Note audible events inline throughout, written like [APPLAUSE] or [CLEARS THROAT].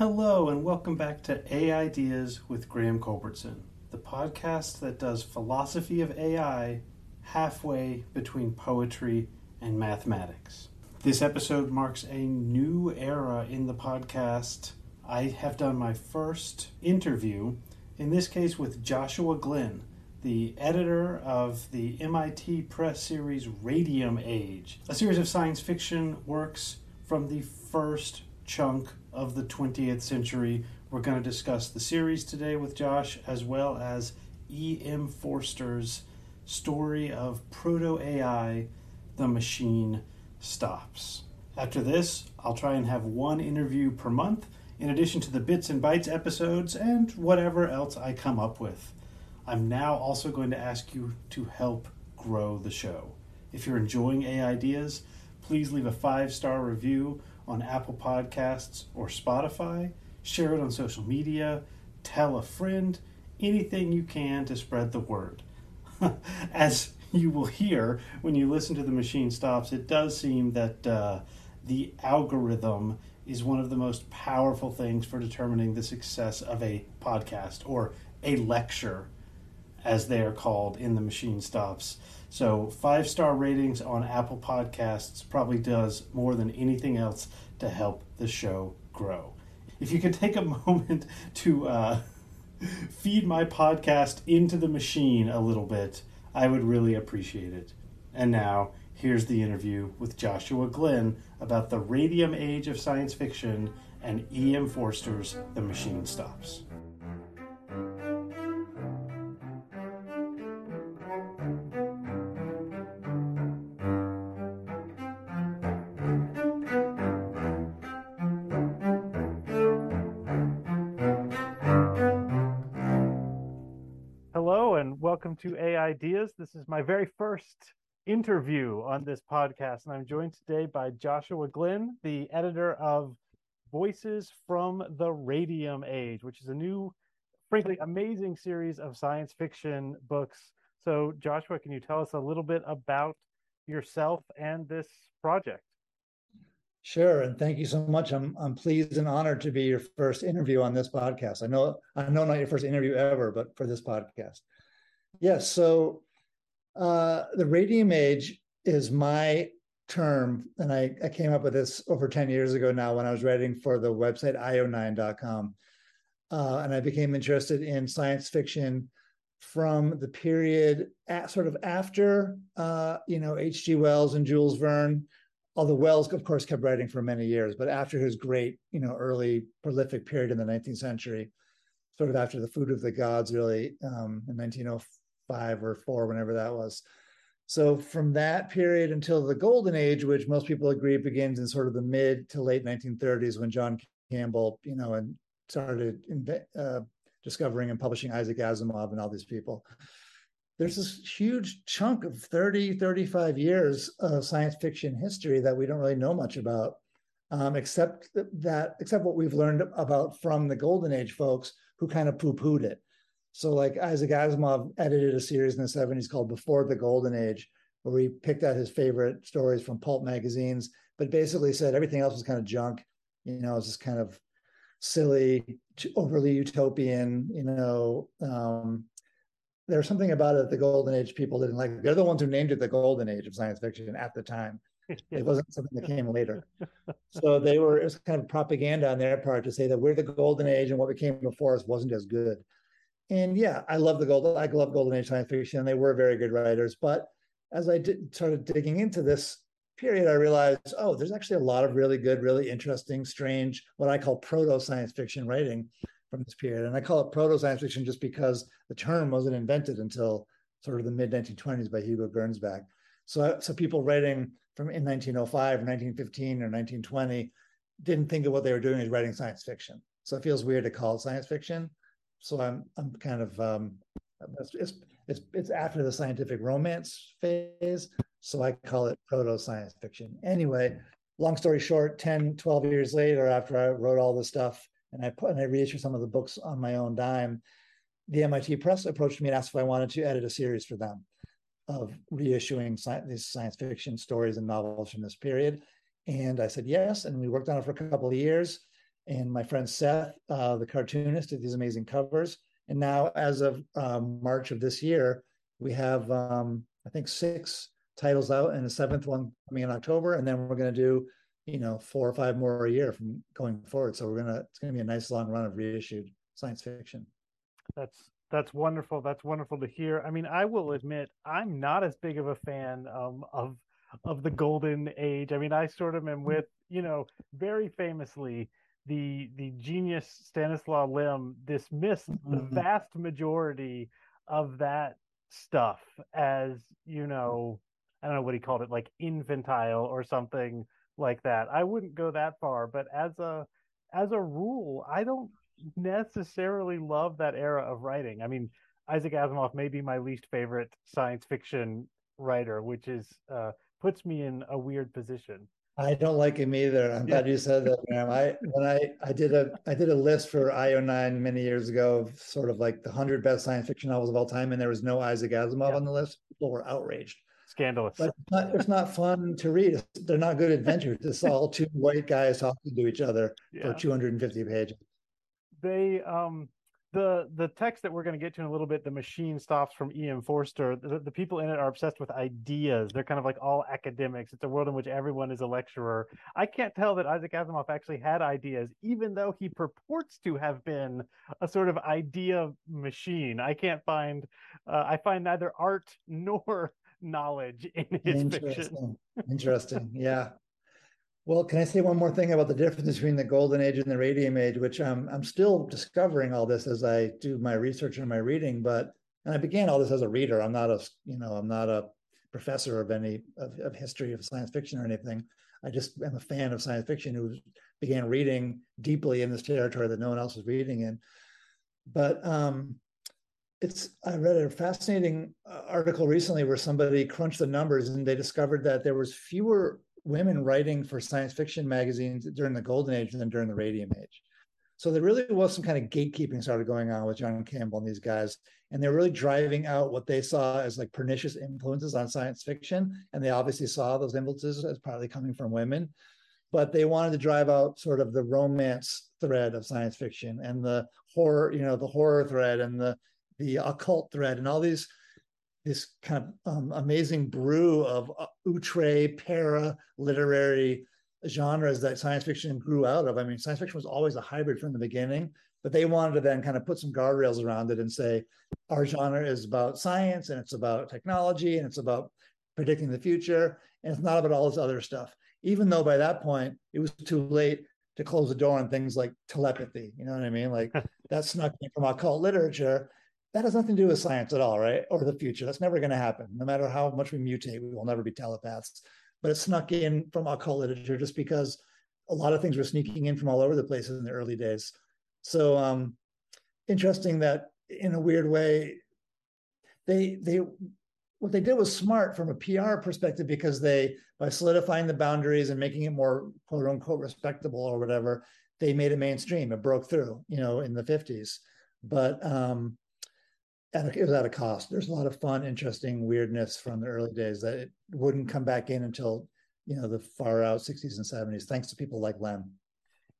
Hello, and welcome back to AI Ideas with Graham Culbertson, the podcast that does philosophy of AI halfway between poetry and mathematics. This episode marks a new era in the podcast. I have done my first interview, in this case with Joshua Glenn, the editor of the MIT Press series Radium Age, a series of science fiction works from the first chunk of the 20th century. We're going to discuss the series today with Josh, as well as E.M. Forster's story of proto AI, The Machine Stops. After this, I'll try and have one interview per month, in addition to the Bits and Bytes episodes and whatever else I come up with. I'm now also going to ask you to help grow the show. If you're enjoying AI Ideas, please leave a five star review on Apple Podcasts or Spotify, share it on social media, tell a friend, anything you can to spread the word. [LAUGHS] As you will hear when you listen to the machine stops, it does seem that uh, the algorithm is one of the most powerful things for determining the success of a podcast or a lecture as they are called in the machine stops. So, five star ratings on Apple Podcasts probably does more than anything else to help the show grow. If you could take a [LAUGHS] moment to uh, [LAUGHS] feed my podcast into the machine a little bit, I would really appreciate it. And now, here's the interview with Joshua Glenn about the radium age of science fiction and E.M. Forster's The Machine Stops. To AI Ideas. This is my very first interview on this podcast, and I'm joined today by Joshua Glenn, the editor of Voices from the Radium Age, which is a new, frankly, amazing series of science fiction books. So, Joshua, can you tell us a little bit about yourself and this project? Sure, and thank you so much. I'm I'm pleased and honored to be your first interview on this podcast. I know I know not your first interview ever, but for this podcast. Yes. So uh, the radium age is my term, and I, I came up with this over 10 years ago now when I was writing for the website io9.com. Uh, and I became interested in science fiction from the period at, sort of after, uh, you know, H.G. Wells and Jules Verne. Although Wells, of course, kept writing for many years, but after his great, you know, early prolific period in the 19th century, sort of after the Food of the Gods, really, um, in 1904 five or four, whenever that was. So from that period until the golden age, which most people agree begins in sort of the mid to late 1930s when John Campbell, you know, and started uh, discovering and publishing Isaac Asimov and all these people. There's this huge chunk of 30, 35 years of science fiction history that we don't really know much about, um, except that, except what we've learned about from the golden age folks who kind of poo-pooed it. So, like Isaac Asimov edited a series in the 70s called Before the Golden Age, where he picked out his favorite stories from pulp magazines, but basically said everything else was kind of junk. You know, it was just kind of silly, overly utopian. You know, um, there's something about it the Golden Age people didn't like. They're the ones who named it the Golden Age of science fiction at the time. [LAUGHS] It wasn't something that came later. So they were, it was kind of propaganda on their part to say that we're the Golden Age and what we came before us wasn't as good and yeah, I love the golden. I love golden age science fiction. They were very good writers, but as I did, started digging into this period, I realized, oh, there's actually a lot of really good, really interesting, strange, what I call proto science fiction writing from this period. And I call it proto science fiction just because the term wasn't invented until sort of the mid 1920s by Hugo Gernsback. So, so people writing from in 1905 or 1915 or 1920 didn't think of what they were doing as writing science fiction. So it feels weird to call it science fiction so I'm I'm kind of um, it's, it's it's after the scientific romance phase, so I call it proto science fiction. Anyway, long story short, 10, 12 years later, after I wrote all this stuff and I put and I reissued some of the books on my own dime, the MIT Press approached me and asked if I wanted to edit a series for them of reissuing sci- these science fiction stories and novels from this period. And I said yes, and we worked on it for a couple of years and my friend Seth, uh, the cartoonist, did these amazing covers. And now, as of um, March of this year, we have um, I think six titles out, and the seventh one coming in October, and then we're going to do you know four or five more a year from going forward. So we're gonna it's going to be a nice long run of reissued science fiction. That's that's wonderful. That's wonderful to hear. I mean, I will admit I'm not as big of a fan um, of of the golden age. I mean, I sort of am with you know very famously the the genius Stanislaw Lem dismissed mm-hmm. the vast majority of that stuff as you know I don't know what he called it like infantile or something like that. I wouldn't go that far, but as a as a rule, I don't necessarily love that era of writing. I mean, Isaac Asimov may be my least favorite science fiction writer, which is uh, puts me in a weird position. I don't like him either. I'm glad you said that. I when I I did a I did a list for IO9 many years ago, of sort of like the hundred best science fiction novels of all time, and there was no Isaac Asimov yeah. on the list. People were outraged. Scandalous. But it's not, it's not fun to read. They're not good adventures. It's all two white guys talking to each other yeah. for 250 pages. They um the the text that we're going to get to in a little bit the machine stops from E.M. Forster the, the, people in it are obsessed with ideas. They're kind of like all academics. It's a world in which everyone is a lecturer. I can't tell that isaac asimov actually had ideas even though he purports to have been a sort of idea machine. I can't find uh, i find neither art [LAUGHS] nor knowledge in his interesting. fiction. interesting. Yeah well, can I say one more thing about the difference between the golden age and the radium age, which I'm I'm still discovering all this as I do my research and my reading. But and I began all this as a reader. I'm not a you know I'm not a professor of any of, of history of science fiction or anything. I just am a fan of science fiction who began reading deeply in this territory that no one else was reading in. But um, it's I read a fascinating uh, article recently where somebody crunched the numbers and they discovered that there was fewer women writing for science fiction magazines during the golden age than during the radium age. So there really was some kind of gatekeeping started going on with John Campbell and these guys. And they're really driving out what they saw as like pernicious influences on science fiction. And they obviously saw those influences as partly coming from women. But they wanted to drive out sort of the romance thread of science fiction and the horror, you know, the horror thread and the the occult thread and all these this kind of um, amazing brew of uh, outre para literary genres that science fiction grew out of. I mean, science fiction was always a hybrid from the beginning, but they wanted to then kind of put some guardrails around it and say our genre is about science and it's about technology and it's about predicting the future and it's not about all this other stuff. Even though by that point it was too late to close the door on things like telepathy. You know what I mean? Like [LAUGHS] that snuck in from occult literature that has nothing to do with science at all, right? Or the future. That's never going to happen. No matter how much we mutate, we will never be telepaths. But it snuck in from occult literature just because a lot of things were sneaking in from all over the place in the early days. So um, interesting that in a weird way, they they what they did was smart from a PR perspective because they by solidifying the boundaries and making it more quote unquote respectable or whatever, they made it mainstream. It broke through, you know, in the 50s. But um, at a, it was at a cost. There's a lot of fun, interesting weirdness from the early days that it wouldn't come back in until you know the far out 60s and 70s, thanks to people like Lem.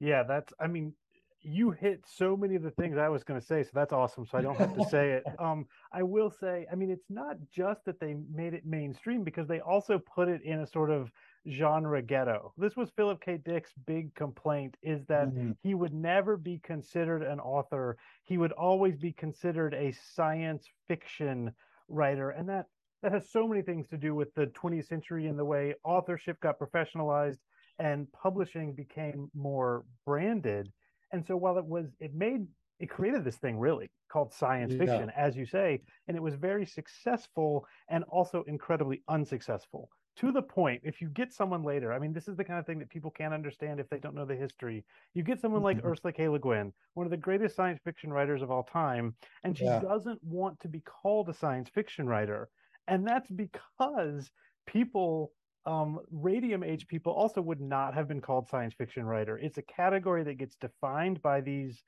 Yeah, that's. I mean, you hit so many of the things I was going to say, so that's awesome. So I don't have to [LAUGHS] say it. Um, I will say, I mean, it's not just that they made it mainstream because they also put it in a sort of genre ghetto. This was Philip K. Dick's big complaint is that mm-hmm. he would never be considered an author. He would always be considered a science fiction writer. And that that has so many things to do with the 20th century and the way authorship got professionalized and publishing became more branded. And so while it was it made it created this thing really called science fiction, yeah. as you say, and it was very successful and also incredibly unsuccessful to the point if you get someone later i mean this is the kind of thing that people can't understand if they don't know the history. You get someone like mm-hmm. ursula k. Le guin one of the greatest science fiction writers of all time and she yeah. doesn't want to be called a science fiction writer. And that's because people um, radium age people also would not have been called science fiction writer. It's a category that gets defined by these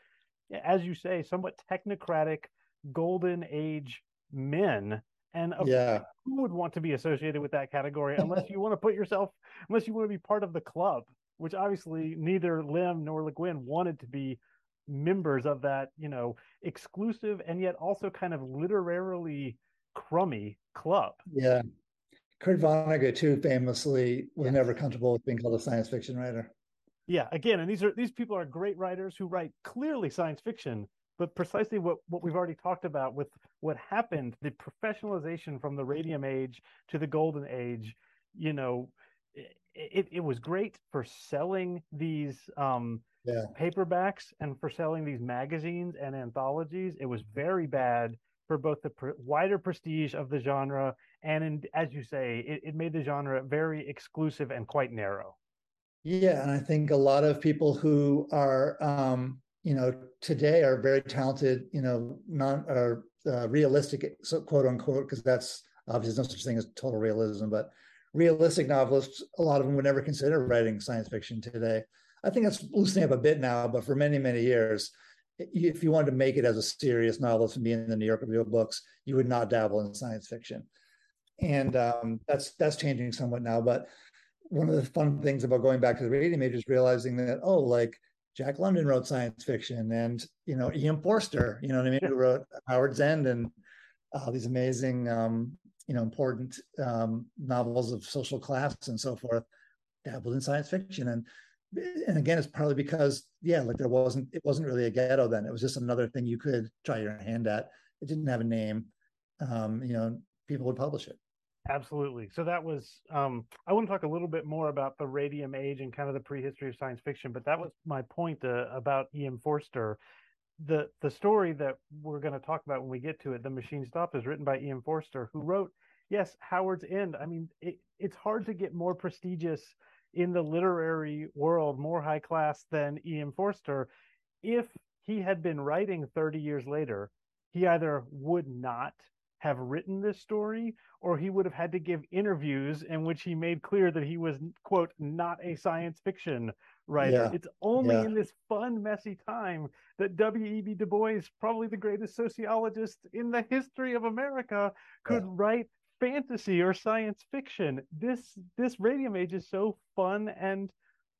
as you say somewhat technocratic golden age men and yeah. who would want to be associated with that category unless you want to put yourself, unless you want to be part of the club, which obviously neither Lem nor Le Guin wanted to be members of that, you know, exclusive and yet also kind of literarily crummy club. Yeah. Kurt Vonnegut too famously was yes. never comfortable with being called a science fiction writer. Yeah, again, and these are these people are great writers who write clearly science fiction, but precisely what what we've already talked about with what happened, the professionalization from the radium age to the golden age, you know, it, it was great for selling these um, yeah. paperbacks and for selling these magazines and anthologies. It was very bad for both the pr- wider prestige of the genre and, in, as you say, it, it made the genre very exclusive and quite narrow. Yeah, and I think a lot of people who are, um, you know, today are very talented, you know, non or uh, realistic, so quote unquote, because that's obviously no such thing as total realism, but realistic novelists, a lot of them would never consider writing science fiction today. I think that's loosening up a bit now, but for many, many years, if you wanted to make it as a serious novelist and be in the New York Review of Books, you would not dabble in science fiction. And um, that's that's changing somewhat now. But one of the fun things about going back to the radium age is realizing that oh, like Jack London wrote science fiction, and you know E.M. Forster, you know what I mean, who wrote Howard's End and uh, these amazing um, you know important um, novels of social class and so forth dabbled in science fiction. And and again it's partly because yeah like there wasn't it wasn't really a ghetto then. It was just another thing you could try your hand at. It didn't have a name. Um, you know people would publish it absolutely so that was um, i want to talk a little bit more about the radium age and kind of the prehistory of science fiction but that was my point uh, about E.M. Forster the the story that we're going to talk about when we get to it, the machine stop, is written by E.M. Forster, who wrote, yes, Howard's End. I mean, it, it's hard to get more prestigious in the literary world, more high class than E.M. Forster. If he had been writing 30 years later, he either would not have written this story or he would have had to give interviews in which he made clear that he was quote not a science fiction writer. Yeah. It's only yeah. in this fun, messy time that W.E.B. Du Bois, probably the greatest sociologist in the history of America, could yeah. write fantasy or science fiction. This this radium age is so fun and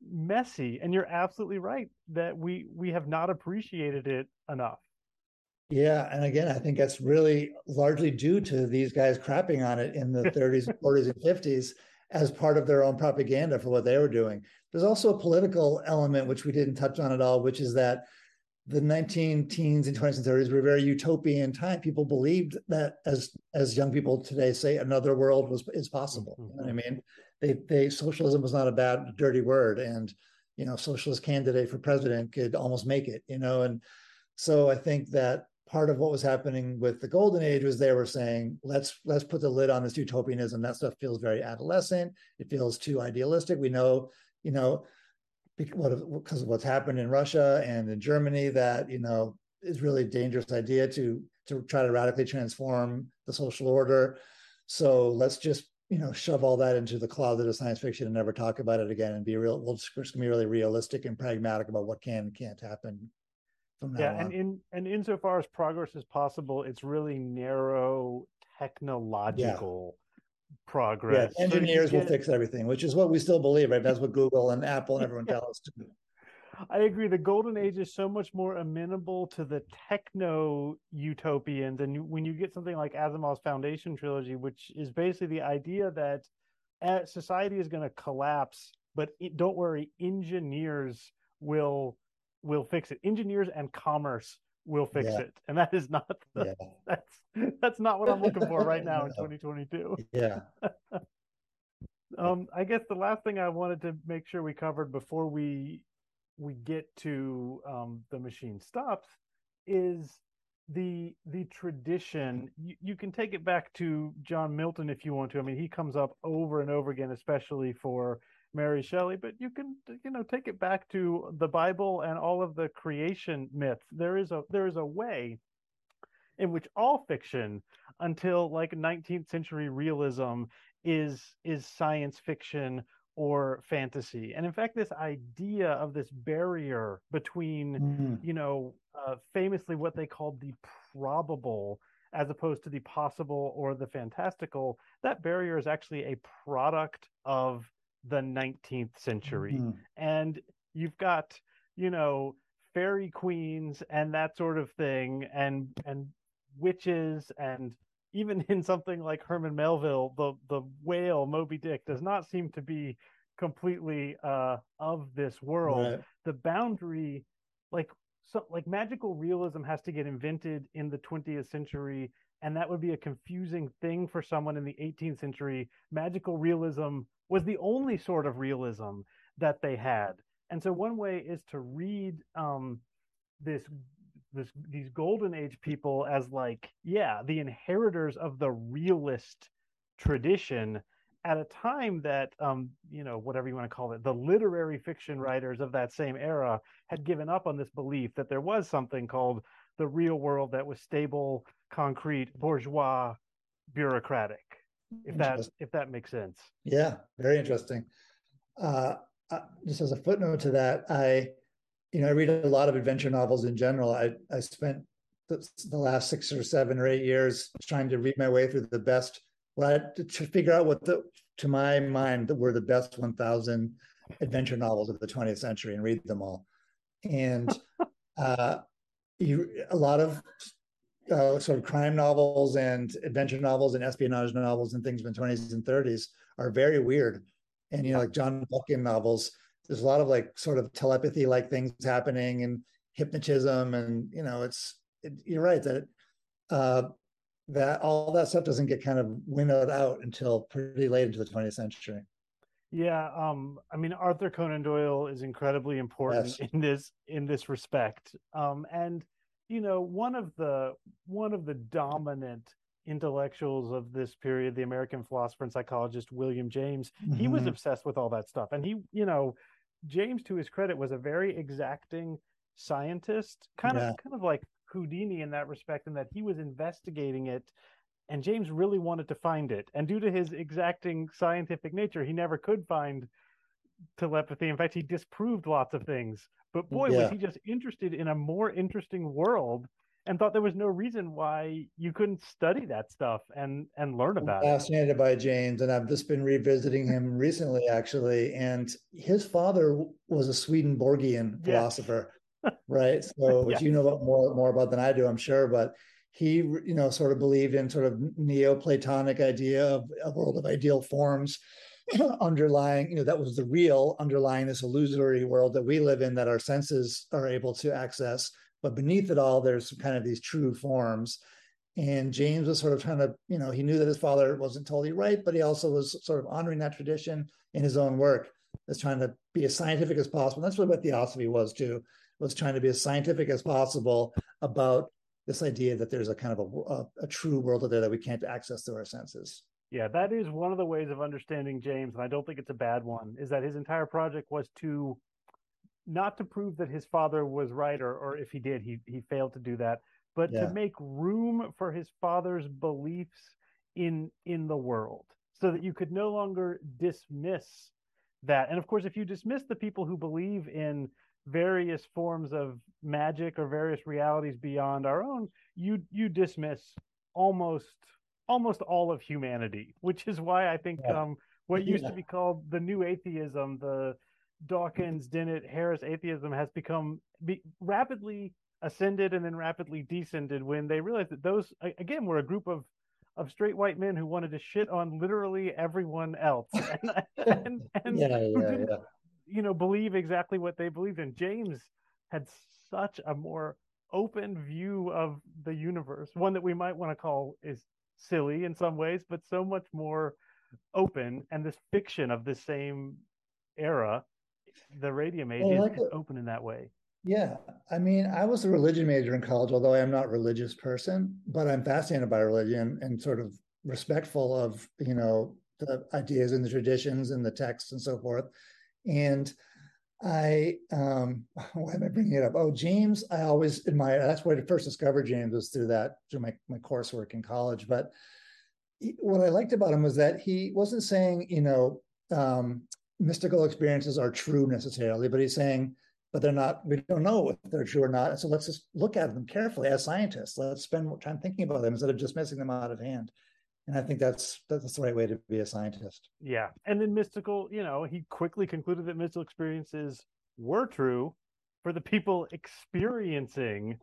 messy, and you're absolutely right that we we have not appreciated it enough. Yeah, and again, I think that's really largely due to these guys crapping on it in the [LAUGHS] 30s, 40s, and 50s as part of their own propaganda for what they were doing. There's also a political element which we didn't touch on at all, which is that the 19 teens and 20s and 30s were a very utopian time. People believed that, as as young people today say, another world was is possible. Mm-hmm. You know I mean, they they socialism was not a bad dirty word, and you know, socialist candidate for president could almost make it. You know, and so I think that part of what was happening with the golden age was they were saying let's let's put the lid on this utopianism. That stuff feels very adolescent. It feels too idealistic. We know you know because of what's happened in russia and in germany that you know is really a dangerous idea to to try to radically transform the social order. So let's just you know shove all that into the closet of science fiction and never talk about it again and be real we'll just, be really realistic and pragmatic about what can and can't happen yeah, and in and insofar as progress is possible, it's really narrow technological yeah. progress. Yeah, engineers so will fix everything, which is what we still believe, right? That's what Google and Apple and everyone tells us to do. [LAUGHS] I agree. The golden age is so much more amenable to the techno utopians, and when you get something like Asimov's Foundation trilogy, which is basically the idea that uh, society is going to collapse, but don't worry, engineers will will fix it. Engineers and commerce will fix yeah. it, and that is not the, yeah. [LAUGHS] that's that's not what I'm looking for right now in [LAUGHS] 2022. Yeah. [LAUGHS] um, I guess the last thing I wanted to make sure we covered before we we get to um, the machine stops is the the tradition you, you can take it back to john milton if you want to i mean he comes up over and over again especially for Mary Shelley, but you can you know take it back to the Bible and all of the creation myths. There is a there is a way in which all fiction until like 19th century realism is is science fiction or fantasy. And in fact, this idea of this barrier between, mm-hmm. you know, uh, famously what they called the probable as opposed to the possible or the fantastical, that barrier is actually a product of the 19th century. Mm-hmm. And you've got, you know, fairy queens and that sort of thing and and witches and even [LAUGHS] in something like Herman Melville, the the whale Moby Dick does not seem to be completely uh, of this world. Right. The boundary, like so, like magical realism, has to get invented in the 20th century, and that would be a confusing thing for someone in the 18th century. Magical realism was the only sort of realism that they had, and so one way is to read um, this this these golden age people as like yeah the inheritors of the realist tradition at a time that um, you know whatever you want to call it the literary fiction writers of that same era had given up on this belief that there was something called the real world that was stable concrete bourgeois bureaucratic if that if that makes sense. Yeah very interesting. Uh, uh, just as a footnote to that i you know i read a lot of adventure novels in general. I i spent the, the last six or seven or eight years trying to read my way through the best well, to figure out what the, to my mind, were the best 1,000 adventure novels of the 20th century and read them all. And [LAUGHS] uh, you, a lot of uh, sort of crime novels and adventure novels and espionage novels and things from the 20s and 30s are very weird. And, you know, like John Buchan novels, there's a lot of like sort of telepathy like things happening and hypnotism. And, you know, it's, it, you're right that uh, that all that stuff doesn't get kind of winnowed out until pretty late into the 20th century. Yeah, um, I mean Arthur Conan Doyle is incredibly important yes. in this in this respect. Um, and you know, one of the one of the dominant intellectuals of this period, the American philosopher and psychologist William James, mm-hmm. he was mm-hmm. obsessed with all that stuff. And he, you know, James to his credit was a very exacting scientist, kind yeah. of kind of like Houdini in that respect, in that he was investigating it, and James really wanted to find it. And due to his exacting scientific nature, he never could find telepathy. In fact, he disproved lots of things. But boy, yeah. was he just interested in a more interesting world and thought there was no reason why you couldn't study that stuff and and learn about I'm fascinated it. by James, and I've just been revisiting him [LAUGHS] recently, actually. And his father was a Swedenborgian yes. philosopher, [LAUGHS] right? So, which you know more more about than I do, I'm sure. But he, you know, sort of believed in sort of Neoplatonic idea of a world of ideal forms, [CLEARS THROAT] underlying, you know, that was the real underlying this illusory world that we live in that our senses are able to access. But beneath it all, there's kind of these true forms. And James was sort of trying to, you know, he knew that his father wasn't totally right, but he also was sort of honoring that tradition in his own work, as trying to be as scientific as possible. That's really what theosophy was too was trying to be as scientific as possible about this idea that there's a kind of a, a, uh, a true world out there that we can't access through our senses. Yeah, that is one of the ways of understanding James, and I don't think it's a bad one, is that his entire project was to not to prove that his father was right, or, or if he did, he, he failed to do that, but yeah. to make room for his father's beliefs in in the world so that you could no longer dismiss that. And of course, if you dismiss the people who believe in various forms of magic or various realities beyond our own, you you dismiss almost almost all of humanity, which is why I think yeah. um, what [LAUGHS] used yeah. to be called the new atheism, the Dawkins, Dennett, Harris atheism, has become be, rapidly ascended and then rapidly descended when they realized that those again were a group of of straight white men who wanted to shit on literally everyone else [LAUGHS] and and, and yeah, yeah, yeah you know believe exactly what they believed in. James had such a more open view of the universe one that we might want to call is silly in some ways but so much more open and this fiction of the same era the radium age well, like is, open in that way. Yeah. I mean i was a religion major in college although i am not a religious person but i'm fascinated by religion and sort of respectful of you know the ideas and the traditions and the texts and so forth and I, um, [LAUGHS] why am I bringing it up? Oh, James, I always admire. That's where I first discovered James was through that, through my, my coursework in college. But he, what I liked about him was that he wasn't saying, you know, um, mystical experiences are true necessarily, but he's saying, but they're not, we don't know if they're true or not. And so let's just look at them carefully as scientists. Let's spend more time thinking about them instead of just dismissing them out of hand. And I think that's that's the right way to be a scientist. Yeah, and then mystical, you know, he quickly concluded that mystical experiences were true for the people experiencing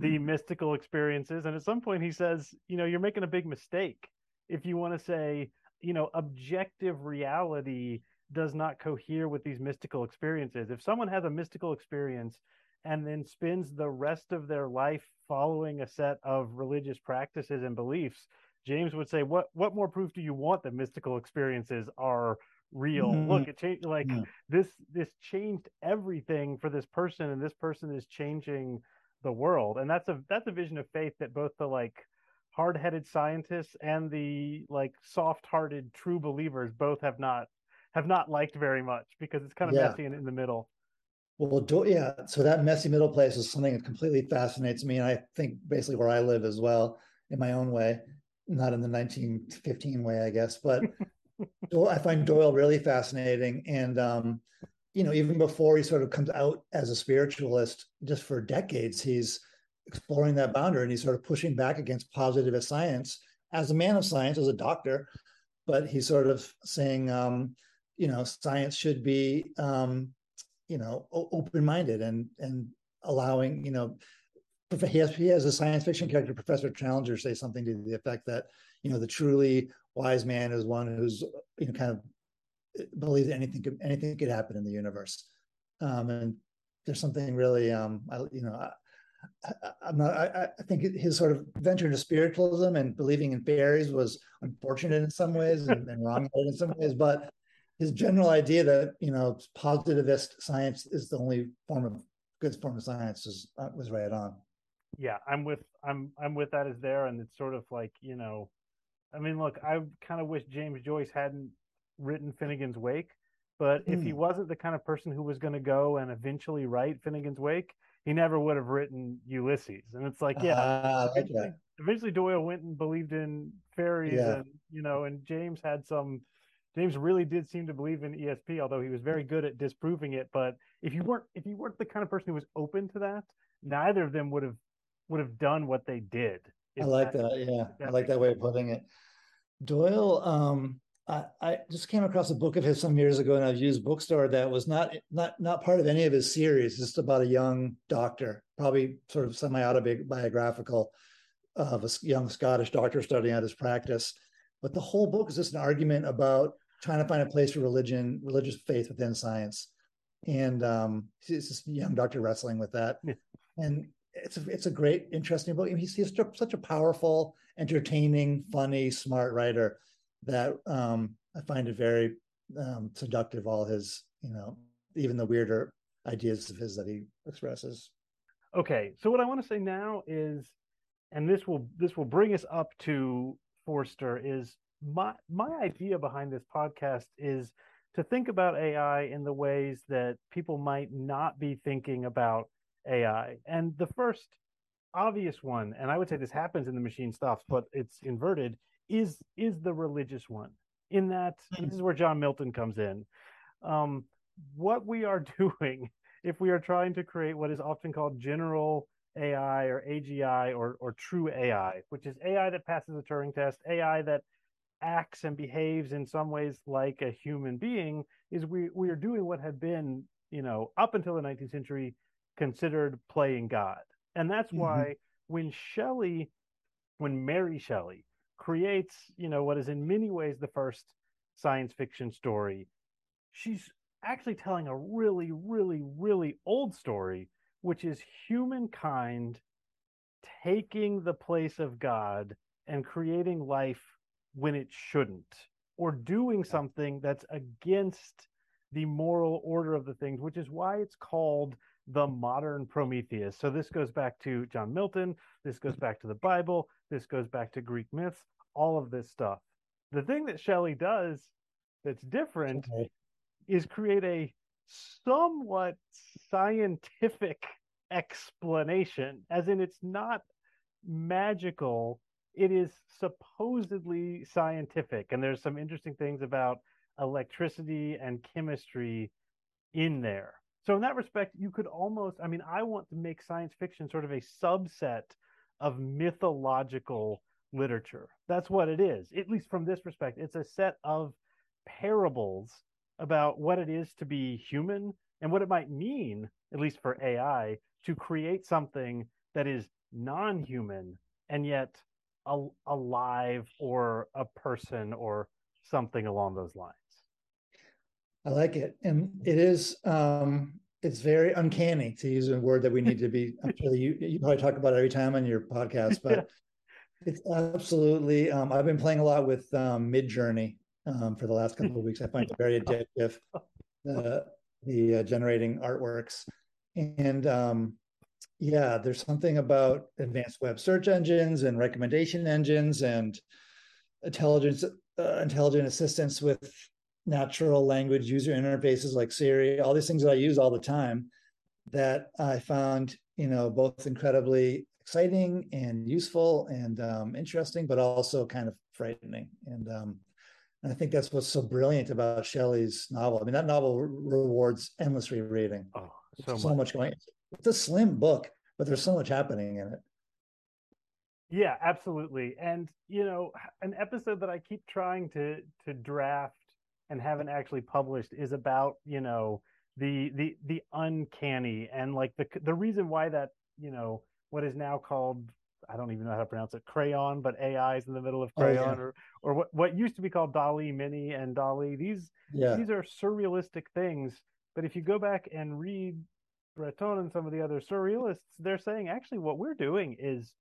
the mm-hmm. mystical experiences, and at some point he says, you know, you're making a big mistake if you want to say, you know, objective reality does not cohere with these mystical experiences. If someone has a mystical experience and then spends the rest of their life following a set of religious practices and beliefs, James would say, "What what more proof do you want that mystical experiences are real? Mm-hmm. Look, it changed. Like yeah. this this changed everything for this person, and this person is changing the world. And that's a that's a vision of faith that both the like hard-headed scientists and the like soft-hearted true believers both have not have not liked very much because it's kind of yeah. messy in, in the middle. Well, yeah. So that messy middle place is something that completely fascinates me, and I think basically where I live as well, in my own way, not in the 1915 way, I guess, but [LAUGHS] I find Doyle really fascinating, and um, you know, even before he sort of comes out as a spiritualist, just for decades, he's exploring that boundary, and he's sort of pushing back against positivist science as a man of science, as a doctor, but he's sort of saying. Um, you know science should be um, you know open minded and and allowing you know he has, he has a science fiction character professor challenger say something to the effect that you know the truly wise man is one who's you know kind of uh, believes anything could anything could happen in the universe um, and there's something really um I, you know I, I'm not. I, I, think his sort of venture into spiritualism and believing in fairies was unfortunate in some ways and, and wrong in some ways. But his general idea that you know positivist science is the only form of good form of science is uh, was right on. Yeah, I'm with I'm I'm with that as there, and it's sort of like you know, I mean, look, I kind of wish James Joyce hadn't written Finnegans Wake, but mm. if he hmm. wasn't the kind of person who was going to go and eventually write Finnegans Wake, he never would have written Ulysses. And it's like, yeah, uh, eventually, eventually, Doyle went and believed in fairies, yeah. and you know, and James had some James really did seem to believe in ESP, although he was very good at disproving it. But if you weren't if you weren't the kind of person who was open to that, neither of them would have would have done what they did. I like that. that yeah, that I like that way of putting it. Doyle, um, I, I, just came across a book of his some years ago in a used bookstore that was not not not part of any of his series. Just about a young doctor, probably sort of semi autobiographical of a young Scottish doctor studying out his practice. But the whole book is just an argument about trying to find a place for religion, religious faith within science. And um, he's this young doctor wrestling with that. Yeah. And it's a, it's a great, interesting book. He's, he's such a powerful, entertaining, funny, smart writer that um, I find it very um, seductive. All his, you know, even the weirder ideas of his that he expresses. Okay, so what I want to say now is, and this will this will bring us up to Forster is my my idea behind this podcast is to think about AI in the ways that people might not be thinking about AI. And the first obvious one, and I would say this happens in the machine stops, but it's inverted, is is the religious one. In that this is where John Milton comes in. Um, what we are [LAUGHS] doing if we are trying to create what is often called general AI or AGI or or true AI, which is AI that passes the Turing test, AI that acts and behaves in some ways like a human being is we we are doing what had been you know up until the 19th century considered playing god and that's mm-hmm. why when shelley when mary shelley creates you know what is in many ways the first science fiction story she's actually telling a really really really old story which is humankind taking the place of god and creating life when it shouldn't, or doing something that's against the moral order of the things, which is why it's called the modern Prometheus. So this goes back to John Milton, this goes mm-hmm. back to the Bible, this goes back to Greek myths, all of this stuff. The thing that Shelley does that's different okay. is create a somewhat scientific [LAUGHS] explanation, as in it's not magical it is supposedly scientific and there's some interesting things about electricity and chemistry in there so in that respect you could almost i mean i want to make science fiction sort of a subset of mythological literature. That's what it is, at least from this perspective. It's a set of parables about what it is to be human and what it might mean, at least for AI, to create something that is non human and yet alive or a person or something along those lines. I like it. And it is um it's very uncanny to use a word that we need to be [LAUGHS] I'm sure you you probably talk about every time on your podcast, but yeah. it's absolutely um I've been playing a lot with um Midjourney um for the last couple of weeks. I find it very [LAUGHS] addictive. Uh, the uh, generating artworks. And um yeah, there's something about advanced web search engines and recommendation engines and intelligence uh, intelligent assistants with natural language user interfaces like Siri, all these things that I use all the time that I found, you know, both incredibly exciting and useful and um, interesting, but also kind of frightening. And, um, and I think that's what's so brilliant about Shelley's novel. I mean, that novel rewards endless rereading. Oh, so, so much. much going. It's a slim book, but there's so much happening in it. Yeah, absolutely. And you know, an episode that I keep trying to to draft and haven't actually published is about you know the the the uncanny and like the the reason why that you know what is now called I don't even know how to pronounce it Craiyon, but AI is in the middle of Craiyon oh, yeah. or or what what used to be called DALL-E Mini and DALL-E. These yeah. these are surrealistic things. But if you go back and read Breton and some of the other surrealists, they're saying actually what we're doing is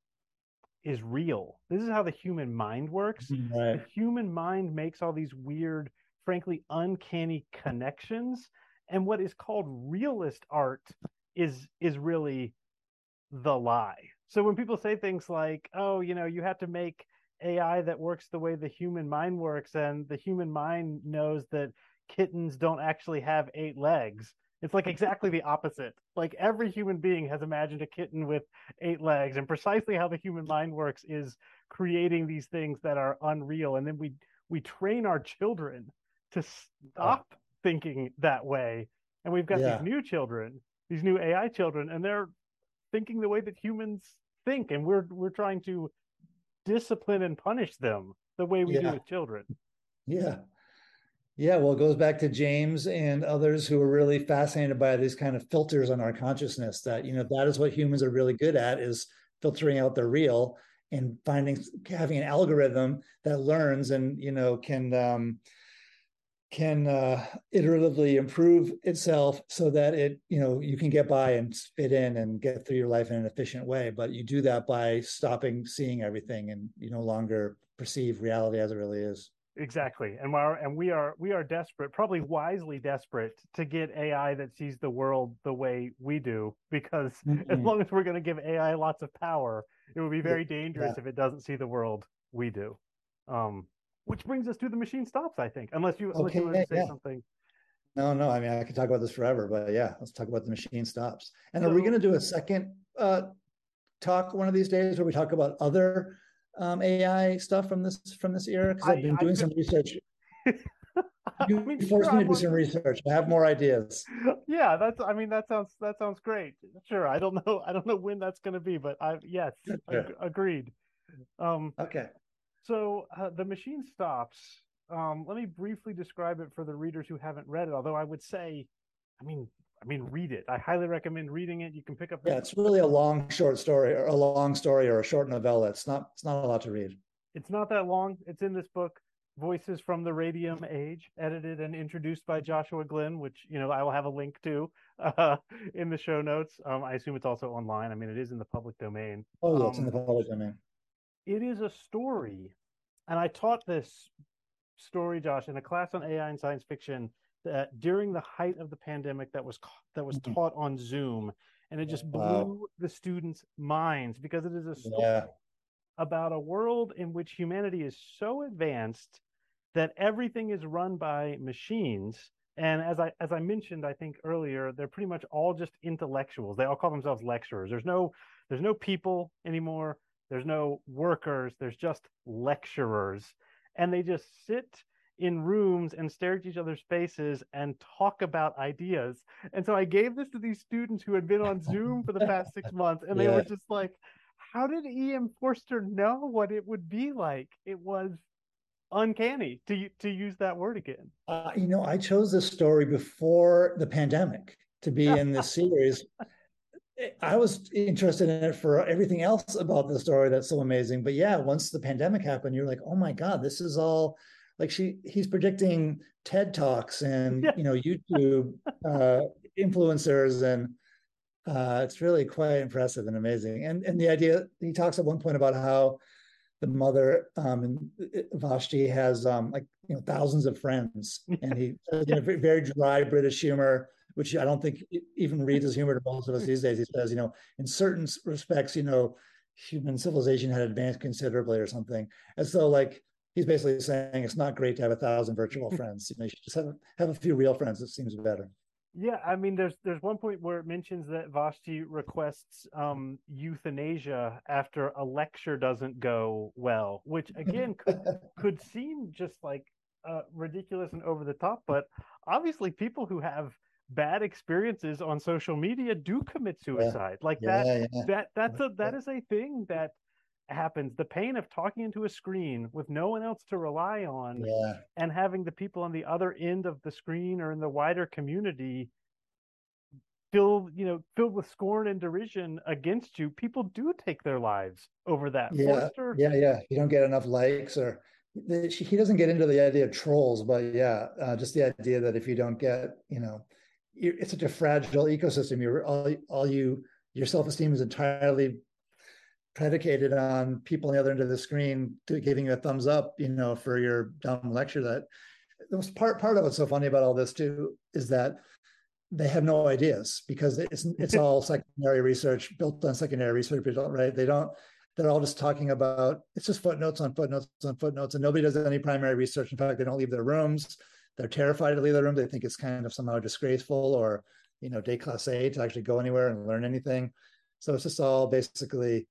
is real. This is how the human mind works. Mm-hmm. Right. The human mind makes all these weird frankly uncanny connections. And what is called realist art is is really the lie. So when people say things like oh you know you have to make ai that works the way the human mind works and the human mind knows that kittens don't actually have eight legs it's like exactly the opposite. Like every human being has imagined a kitten with eight legs and precisely how the human mind works is creating these things that are unreal. And then we we train our children to stop thinking that way. And we've got yeah. these new children, these new AI children, and they're thinking the way that humans think, and we're we're trying to discipline and punish them the way we yeah. do with children. Yeah. Yeah, well, it goes back to James and others who are really fascinated by these kind of filters on our consciousness. That you know that is what humans are really good at is filtering out the real and finding having an algorithm that learns and you know can um, can uh, iteratively improve itself so that it you know you can get by and fit in and get through your life in an efficient way. But you do that by stopping seeing everything and you no longer perceive reality as it really is. Exactly. And we are and we are we are desperate probably wisely desperate to get ai that sees the world the way we do because mm-hmm. [LAUGHS] as long as we're going to give ai lots of power it would be very dangerous yeah. if it doesn't see the world we do. Um which brings us to the machine stops, I think. Unless you, unless you want to say yeah. something. No, no. I mean, I could talk about this forever, but yeah, let's talk about the machine stops. And so, are we going to do a second uh, talk one of these days where we talk about other um, AI stuff from this from this era? Because I've been I, doing I, some research. you [LAUGHS] I mean, forced sure, me to do some research. I have more ideas. [LAUGHS] Yeah, that's. I mean, that sounds that sounds great. Sure. I don't know. I don't know when that's going to be, but I yes, sure. ag- agreed. Um, okay. So uh, the machine stops. Um, let me briefly describe it for the readers who haven't read it. Although I would say, I mean, I mean, read it. I highly recommend reading it. You can pick up. Yeah, it's really a long short story, or a long story, or a short novella. It's not. It's not a lot to read. It's not that long. It's in this book, Voices from the Radium Age, edited and introduced by Joshua Glenn, which you know I will have a link to uh, in the show notes. Um, I assume it's also online. I mean, it is in the public domain. Oh, yeah, um, it's in the public domain it is a story. And I taught this story, Josh, in a class on AI and science fiction that during the height of the pandemic that was that was mm-hmm. taught on Zoom, and it just blew wow. the students' minds because it is a story yeah. about a world in which humanity is so advanced that everything is run by machines. And as I as I mentioned, I think earlier, they're pretty much all just intellectuals. They all call themselves lecturers. There's no there's no people anymore. There's no workers, there's just lecturers. And they just sit in rooms and stare at each other's faces and talk about ideas. And so I gave this to these students who had been on Zoom for the past six [LAUGHS] months, and they yeah. were just like, how did E.M. Forster know what it would be like? It was uncanny to to use that word again. Uh, you know, I chose this story before the pandemic to be in this [LAUGHS] series. I was interested in it for everything else about the story that's so amazing. But yeah, once the pandemic happened, you're like, oh my God, this is all like she he's predicting TED Talks and you know YouTube uh, influencers. And uh, it's really quite impressive and amazing. And and the idea he talks at one point about how the mother um, and uh, Vashti has um, like you know thousands of friends, [LAUGHS] and he in a very dry British humor, which I don't think even reads as humor to most of us these days. He says, you know, in certain respects, you know, human civilization had advanced considerably or something, as though like he's basically saying it's not great to have a thousand virtual [LAUGHS] friends. You know, you should just have have a few real friends. It seems better. Yeah, I mean, there's there's one point where it mentions that Vashti requests um, euthanasia after a lecture doesn't go well, which again could [LAUGHS] could seem just like uh, ridiculous and over the top, but obviously people who have bad experiences on social media do commit suicide. Yeah. Like yeah, that yeah. that that's a that is a thing that happens the pain of talking into a screen with no one else to rely on and having the people on the other end of the screen or in the wider community filled you know filled with scorn and derision against you people do take their lives over that yeah Forster, yeah yeah you don't get enough likes or he doesn't get into the idea of trolls but yeah uh, just the idea that if you don't get you know it's such a fragile ecosystem you're all, all you your self-esteem is entirely predicated on people on the other end of the screen giving you a thumbs up, you know, for your dumb lecture. That the most part part of what's so funny about all this too is that they have no ideas because it's it's [LAUGHS] all secondary research built on secondary research, right? They don't. They're all just talking about it's just footnotes on footnotes on footnotes, and nobody does any primary research. In fact, they don't leave their rooms. They're terrified to leave the room. They think it's kind of somehow disgraceful or you know déclassé to actually go anywhere and learn anything. So it's just all basically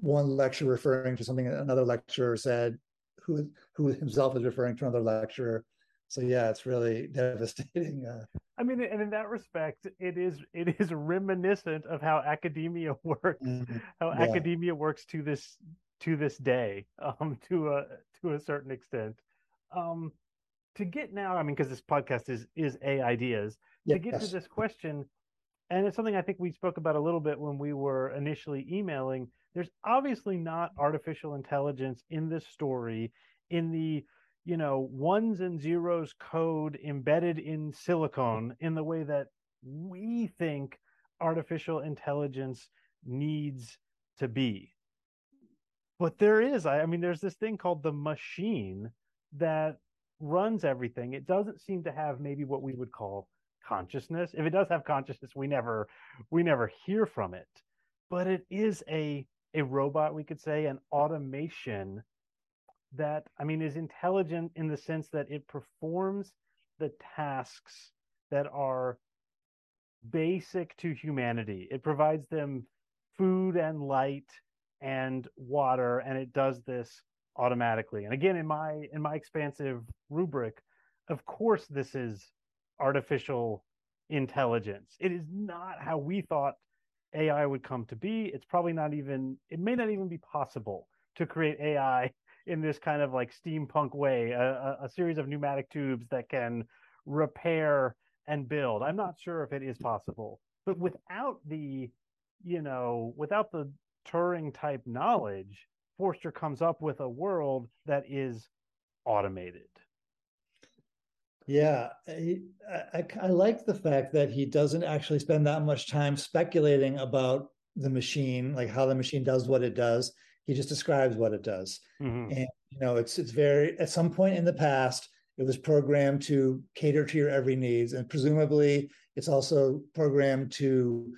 one lecturer referring to something another lecturer said, who who himself is referring to another lecturer. So yeah, it's really [LAUGHS] devastating. Uh, I mean, and in that respect, it is it is reminiscent of how academia [LAUGHS] works, mm-hmm. how yeah. academia works to this to this day, um, to a to a certain extent. Um, to get now, I mean, because this podcast is is AIdeas. Yes. To get to this question, and it's something I think we spoke about a little bit when we were initially emailing there's obviously not artificial intelligence in this story in the you know ones and zeros code embedded in silicon in the way that we think artificial intelligence needs to be but there is I, I mean there's this thing called the machine that runs everything it doesn't seem to have maybe what we would call consciousness if it does have consciousness we never we never hear from it but it is a a robot, we could say, an automation that, I mean, is intelligent in the sense that it performs the tasks that are basic to humanity. It provides them food and light and water, and it does this automatically. And again, in my in my expansive rubric, of course, this is artificial intelligence. It is not how we thought AI would come to be. It's probably not even, it may not even be possible to create AI [LAUGHS] in this kind of like steampunk way, a, a, series of pneumatic tubes that can repair and build. I'm not sure if it is possible, but without the, you know, without the Turing type knowledge, Forster comes up with a world that is automated. Yeah, I, I, I, like the fact that he doesn't actually spend that much time speculating about the machine, like how the machine does what it does. He just describes what it does, mm-hmm. and you know, it's it's very at some point in the past, it was programmed to cater to your every needs, and presumably, it's also programmed to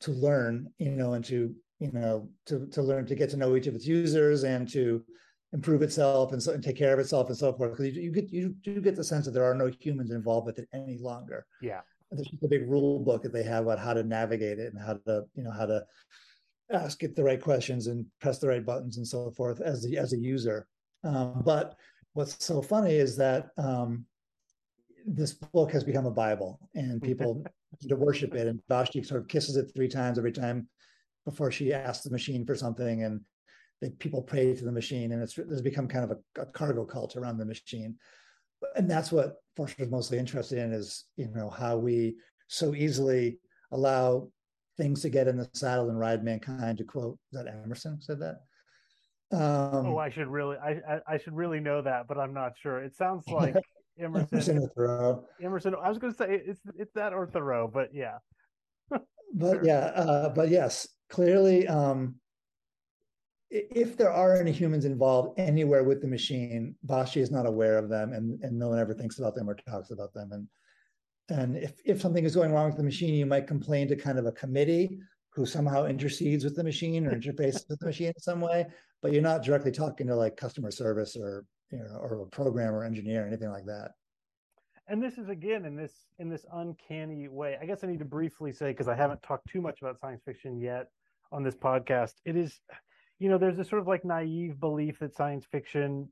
to learn, you know, and to you know to to learn to get to know each of its users and to improve itself and so and take care of itself and so forth. Because you, you, get you do get the sense that there are no humans involved with it any longer. Yeah, there's just a big rule book that they have about how to navigate it and how to you know how to ask it the right questions and press the right buttons and so forth as the as a user. Um, but what's so funny is that um, this book has become a Bible and people [LAUGHS] to worship it. And Vashti sort of kisses it three times every time before she asks the machine for something and they, people pray to the machine and it's, it's become kind of a, a cargo cult around the machine. And that's what Forster's mostly interested in is you know how we so easily allow things to get in the saddle and ride mankind to quote that Emerson said that? Um, oh I should really I, I, I should really know that but I'm not sure. It sounds [LAUGHS] like Emerson Emerson or Thoreau. Emerson I was going to say it's it's that or Thoreau but yeah. [LAUGHS] But sure. yeah uh, but yes clearly um if there are any humans involved anywhere with the machine, Vashti is not aware of them, and, and no one ever thinks about them or talks about them. And and if if something is going wrong with the machine, you might complain to kind of a committee who somehow intercedes with the machine or interfaces with the machine in some way, but you're not directly talking to like customer service or you know or a programmer, engineer, or anything like that. And this is again in this in this uncanny way. I guess I need to briefly say because I haven't talked too much about science fiction yet on this podcast. It is you know, there's this sort of like naive belief that science fiction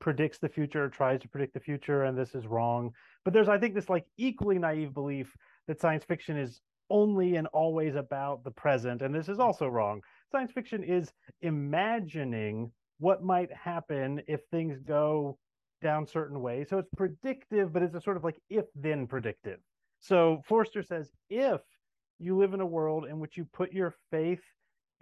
predicts the future or tries to predict the future, and this is wrong. But there's, I think, this like equally naive belief that science fiction is only and always about the present, and this is also wrong. Science fiction is imagining what might happen if things go down certain ways. So it's predictive, but it's a sort of like if then predictive. So Forster says if you live in a world in which you put your faith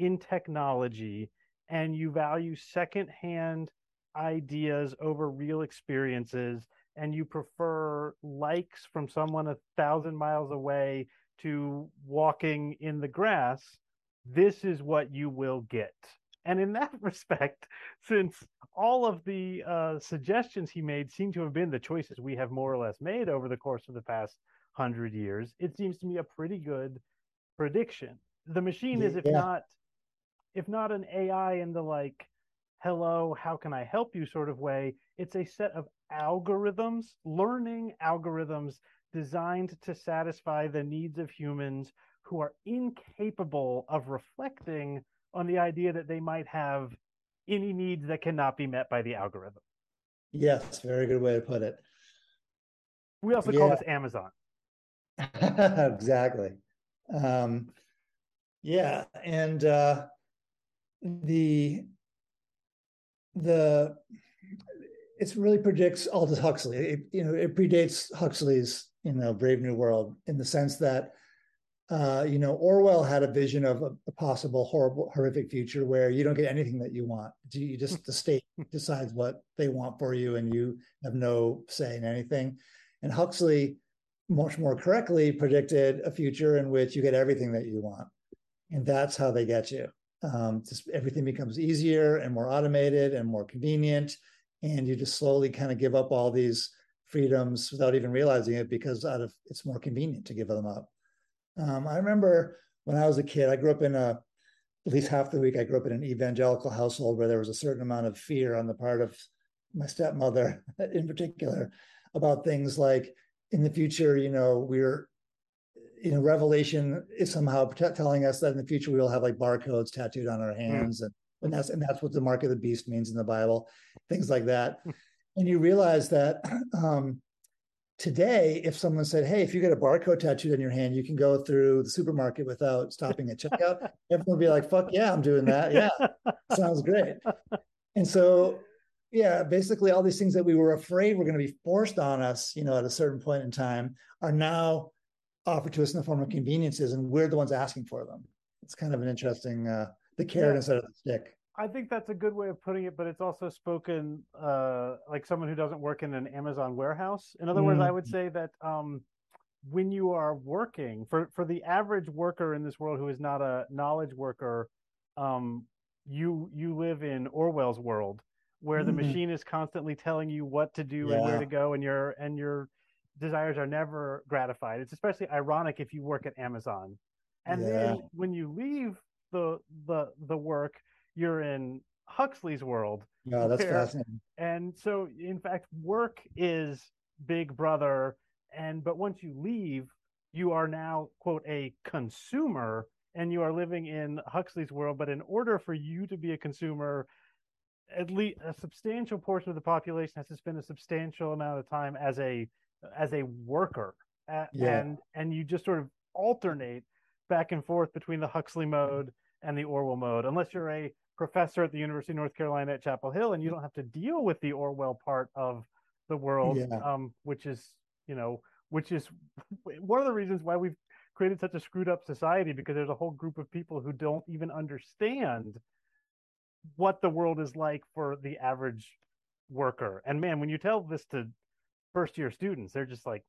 in technology and you value secondhand ideas over real experiences and you prefer likes from someone a thousand miles away to walking in the grass, this is what you will get. And in that [LAUGHS] respect, since all of the uh, suggestions he made seem to have been the choices we have more or less made over the course of the past hundred years, it seems to me a pretty good prediction. The machine is, if yeah. not if not an AI in the like, hello, how can I help you sort of way, it's a set of algorithms, learning algorithms designed to satisfy the needs of humans who are incapable of reflecting on the idea that they might have any needs that cannot be met by the algorithm. Yes, very good way to put it. We also yeah. call this Amazon. [LAUGHS] exactly. Um, yeah, and uh, the the it really predicts Aldous Huxley. It, you know, it predates Huxley's you know Brave New World in the sense that uh, you know Orwell had a vision of a, a, possible horrible horrific future where you don't get anything that you want. You just the state [LAUGHS] decides what they want for you, and you have no say in anything. And Huxley, much more correctly, predicted a future in which you get everything that you want, and that's how they get you um, just everything becomes easier and more automated and more convenient. And you just slowly kind of give up all these freedoms without even realizing it because out of it's more convenient to give them up. Um, i remember when i was a kid i grew up in a at least half the week i grew up in an evangelical household where there was a certain amount of fear on the part of my stepmother [LAUGHS] in particular about things like in the future you know we're you know, Revelation is somehow telling us that in the future we will have like barcodes tattooed on our hmm. hands, mm. and and that's and that's what the mark of the beast means in the Bible, things like that. Hmm. and you realize that um, today, if someone said, "Hey, if you get a barcode tattooed on your hand, you can go through the supermarket without stopping at checkout," everyone would be like, "Fuck yeah, I'm doing that. Yeah, sounds great." And so yeah basically all these things that we were afraid were going to be forced on us you know at a certain point in time are now offered to us in the form of conveniences, and we're the ones asking for them. It's kind of an interesting uh, the carrot yeah. instead of the stick. I think that's a good way of putting it, but it's also spoken uh, like someone who doesn't work in an Amazon warehouse. In other mm. words, I would mm. say that um, when you are working for for the average worker in this world who is not a knowledge worker, um, you you live in Orwell's world where the mm-hmm. machine is constantly telling you what to do yeah. and where to go, and you're and you're desires are never gratified. It's especially ironic if you work at Amazon. And yeah. then when you leave the the the work, you're in Huxley's world. Yeah, that's where, fascinating. And so in fact, work is big brother and but once you leave, you are now quote a consumer and you are living in Huxley's world, but in order for you to be a consumer, at least a substantial portion of the population has to spend a substantial amount of time as a as a worker yeah. and and you just sort of alternate back and forth between the Huxley mode and the Orwell mode, unless you're a professor at the University of North Carolina at Chapel Hill and you don't have to deal with the Orwell part of the world, yeah. um, which is, you know, which is [LAUGHS] one of the reasons why we've created such a screwed up society because there's a whole group of people who don't even understand what the world is like for the average worker. And man, when you tell this to first year students, they're just like,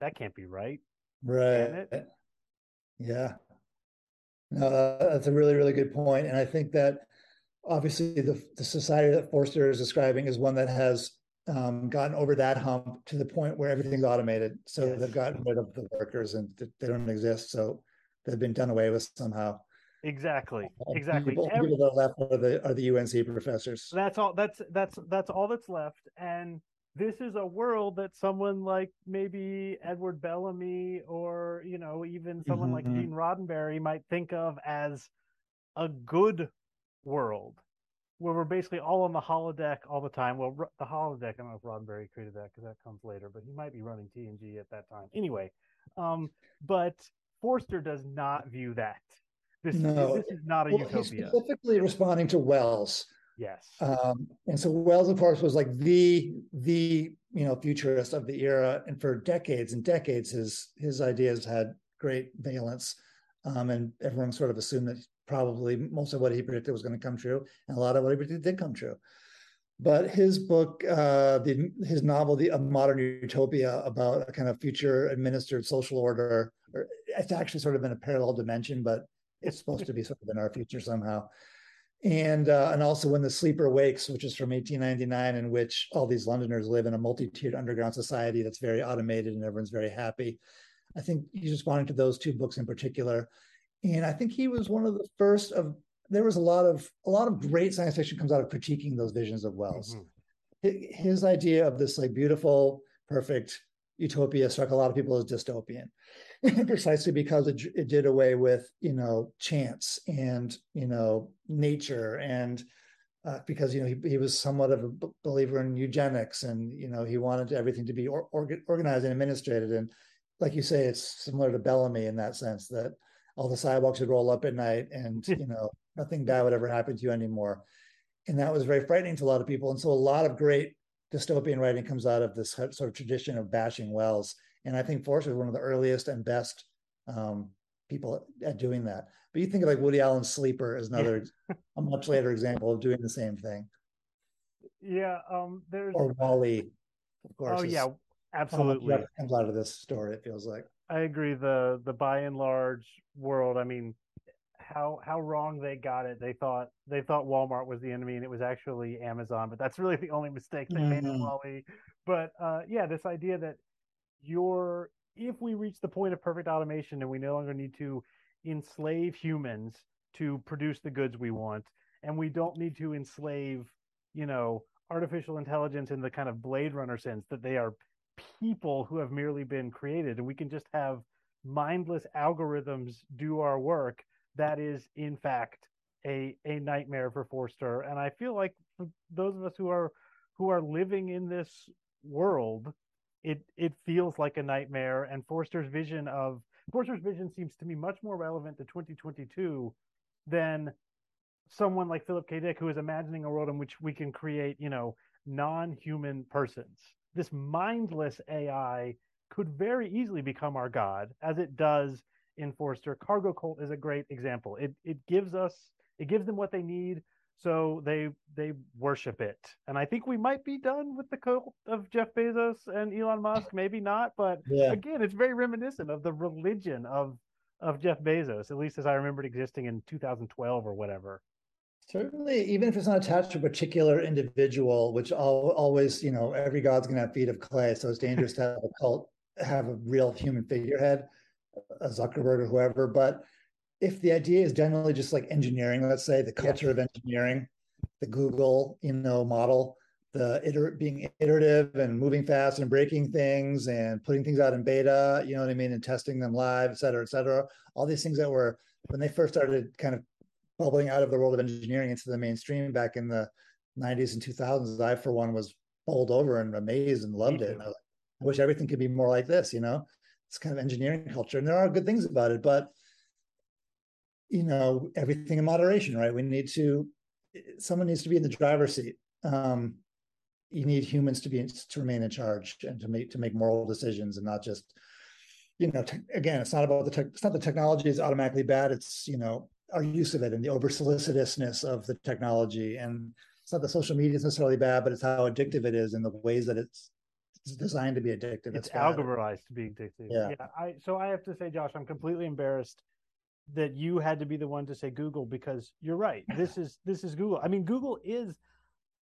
that can't be right. Right. Yeah. No, that's a really, really good. And I think that obviously the, the society that Forster is describing is one that has um, gotten over that hump to the point where everything's automated. So yes. they've gotten rid of the workers and they don't exist. So they've been done away with somehow. Exactly. Exactly. People, Every, people that are left are the are the UNC professors. That's all. That's that's that's all that's left. And this is a world that someone like maybe Edward Bellamy or you know even someone mm-hmm. like Gene Roddenberry might think of as a good world where we're basically all on the holodeck all the time. Well, the holodeck, I don't know if Roddenberry created that because that comes later, but he might be running TNG at that time. Anyway, um, but Forster does not view that. This, no. this is not a well, utopia. specifically responding to Wells. Yes. Um, and so Wells, of course, was like the the you know futurist of the era, and for decades and decades, his his ideas had great valence, um, and everyone sort of assumed that probably most of what he predicted was going to come true, and a lot of what he predicted did come true. But his book, uh, the, his novel, "The a Modern Utopia," about a kind of future administered social order, or it's actually sort of in a parallel dimension, but it's supposed to be sort of in our future somehow and uh, and also when the sleeper wakes which is from 1899 in which all these londoners live in a multi-tiered underground society that's very automated and everyone's very happy. I think he's responding to those two books in particular. And i think he was one of the first of there was a lot of a lot of great science fiction comes out of critiquing those visions of wells. Mm-hmm. his idea of this like beautiful perfect utopia struck a lot of people as dystopian [CLEARS THROAT] precisely because it, it did away with you know chance and you know nature and uh, because you know he, he was somewhat of a b- believer in eugenics and you know he wanted everything to be or, or, organized and administrated. And like you say it's similar to Bellamy in that sense that all the sidewalks would roll up at night and [LAUGHS] you know nothing bad would ever happen to you anymore. And that was very frightening to a lot of people. And so a lot of great dystopian writing comes out of this sort of tradition of bashing wells and I think Forster was one of the earliest and best um, people at doing that. But you think of like Woody Allen's Sleeper as another, a much later example of doing the same thing. Yeah, um, there's or WALL-E, of course. Oh yeah, absolutely. Comes out of this story. It feels like. I agree. The the Buy n Large world. I mean, how how wrong they got it. They thought they thought Walmart was the enemy, and it was actually Amazon. But that's really the only mistake they mm-hmm. made in mm-hmm. WALL-E. But uh, yeah, this idea that your if we reach the point of perfect automation and we no longer need to enslave humans to produce the goods we want and we don't need to enslave you know artificial intelligence in the kind of blade runner sense that they are people who have merely been created and we can just have mindless algorithms do our work that is in fact a a nightmare for Forster. And I feel like for those of us who are who are living in this world it it feels like a nightmare. And Forster's vision of Forster's vision seems to me much more relevant to 2022 than someone like Philip K. Dick, who is imagining a world in which we can create, you know, non-human persons. This mindless AI could very easily become our god, as it does in Forster. Cargo Cult is a great example. It it gives us it gives them what they need so they they worship it and i think we might be done with the cult of jeff bezos and elon musk maybe not but yeah. again it's very reminiscent of the religion of of jeff bezos at least as i remember it existing in 2012 or whatever certainly even if it's not attached to a particular individual which all, always you know every god's going to have feet of clay so it's dangerous to have a cult have a real human figurehead a zuckerberg or whoever but if the idea is generally just like engineering, let's say the culture of engineering, the Google, you know, model, the iter- being iterative and moving fast and breaking things and putting things out in beta, you know what I mean, and testing them live, et cetera, et cetera. All these things that were when they first started kind of bubbling out of the world of engineering into the mainstream back in the 90s and 2000s. I, for one, was bowled over and amazed and loved it. And I, I wish everything could be more like this, you know, it's kind of engineering culture. And there are good things about it, but you know, everything in moderation, right? We need to, someone needs to be in the driver's seat. Um, you need humans to be to remain in charge and to make to make moral decisions and not just you know te- again it's not about the tech it's not the technology is automatically bad it's you know our use of it and the over solicitousness of the technology and it's not the social media is necessarily bad but it's how addictive it is and the ways that it's it's designed to be addictive it's algorithmized to be addictive yeah. yeah i so i have to say josh i'm completely embarrassed that you had to be the one to say google because you're right this is this is google i mean google is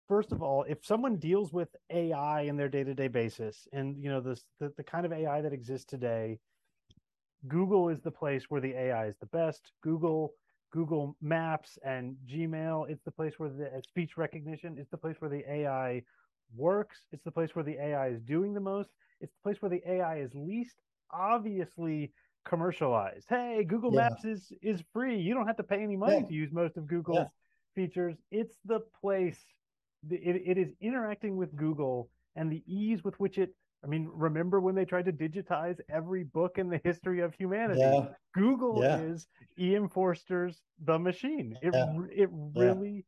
first of all, if someone deals with AI in their day-to-day basis, and you know this the, the kind of AI that exists today, Google is the place where the AI is the best. Google, Google Maps and Gmail, it's the place where the uh, speech recognition, it's the place where the AI works. It's the place where the AI is doing the most. It's the place where the AI is least obviously commercialized. Hey, Google yeah. Maps is is free. You don't have to pay any money yeah. to use most of Google's yeah. features. It's the place it, it is interacting with Google and the ease with which it I mean, remember when they tried to digitize every book in the history of humanity? Google is E.M. Forster's The Machine. It it really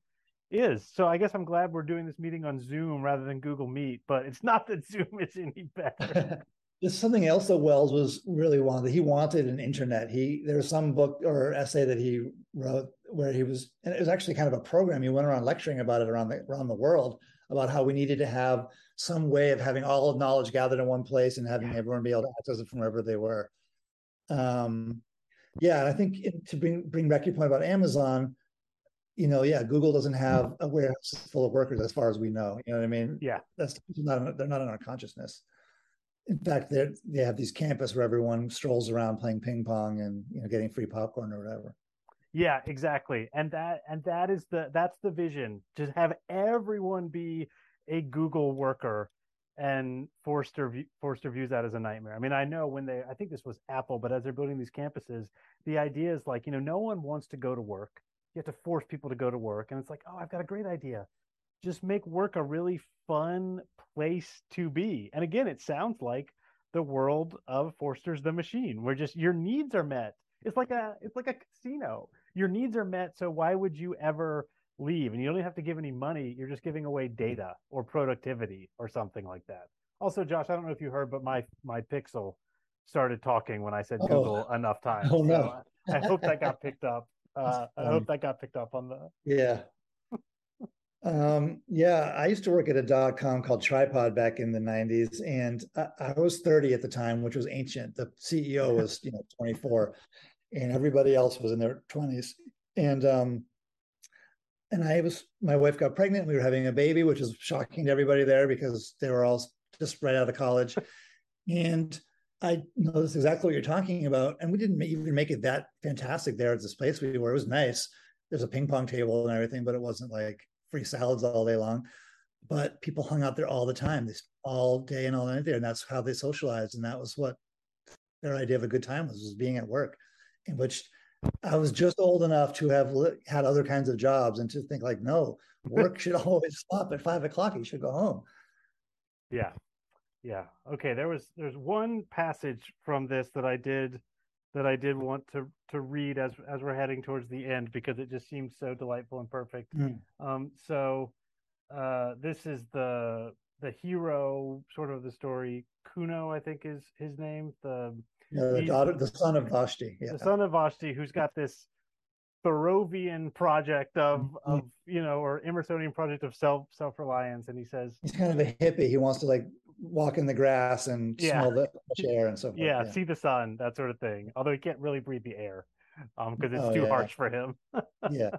is. So I guess I'm glad we're doing this meeting on Zoom rather than Google Meet, but it's not that [LAUGHS] Zoom is any better. [LAUGHS] There's something else that Wells was really wanted. He wanted an internet. He there was some book or essay that he wrote where he was, and it was actually kind of a program. He went around lecturing about it around the around the world about how we needed to have some way of having all of knowledge gathered in one place and having everyone be able to access it from wherever they were. Um, yeah, I think to bring bring back your point about Amazon, you know, yeah, Google doesn't have a warehouse full of workers as far as we know. You know what I mean? Yeah, that's not they're not in our consciousness in fact, they they have these campus where everyone strolls around playing ping pong and you know getting free popcorn or whatever. Yeah, exactly. And that and that is the that's the vision. To have everyone be a Google worker and Forster Forster views that as a nightmare. I mean, I know when they I think this was Apple, but as they're building these campuses, the idea is like, you know, no one wants to go to work. You have to force people to go to work and it's like, "Oh, I've got a great idea just make work a really fun place to be. And again, it sounds like the world of Forster's the Machine, where just your needs are met. It's like a it's like a casino. Your needs are met, so why would you ever leave? And you don't even have to give any money. You're just giving away data or productivity or something like that. Also, Josh, I don't know if you heard, but my my Pixel started talking when I said oh. Google enough times. Oh no! So I hope that got picked up. [LAUGHS] Uh, I hope that got picked up on the. Yeah, um, yeah, I used to work at a dot com called Tripod back in the 90s, and I, I, was 30 at the time, which was ancient. The CEO [LAUGHS] was, you know, 24, and everybody else was in their 20s. And um, and I was my wife got pregnant. We were having a baby, which was shocking to everybody there because they were all just right out of college. And I noticed exactly what you're talking about. And we didn't even make it that fantastic there at this place we were. It was nice. There's a ping pong table and everything, but it wasn't like free salads all day long. But people hung out there all the time, they all day and all night there, and that's how they socialized. And that was what their idea of a good time was: was being at work, in which I was just old enough to have had other kinds of jobs and to think like, no, [LAUGHS] work should always stop at five o'clock. You should go home. Yeah, yeah. Okay. There was there's one passage from this that I did that I did want to to read as as we're heading towards the end because it just seems so delightful and perfect. Mm. Um, so uh, this is the the hero sort of the story. Kuno, I think is his name. The yeah, the daughter, the son of Vashti. Yeah. The son of Vashti, who's got this Thoreauvian project of mm-hmm. of you know or Emersonian project of self self reliance, and he says he's kind of a hippie. He wants to like walk in the grass and yeah. smell the [LAUGHS] air and so forth. Yeah, yeah, see the sun, that sort of thing. Although he can't really breathe the air um because it's oh, too yeah. harsh for him. [LAUGHS] yeah.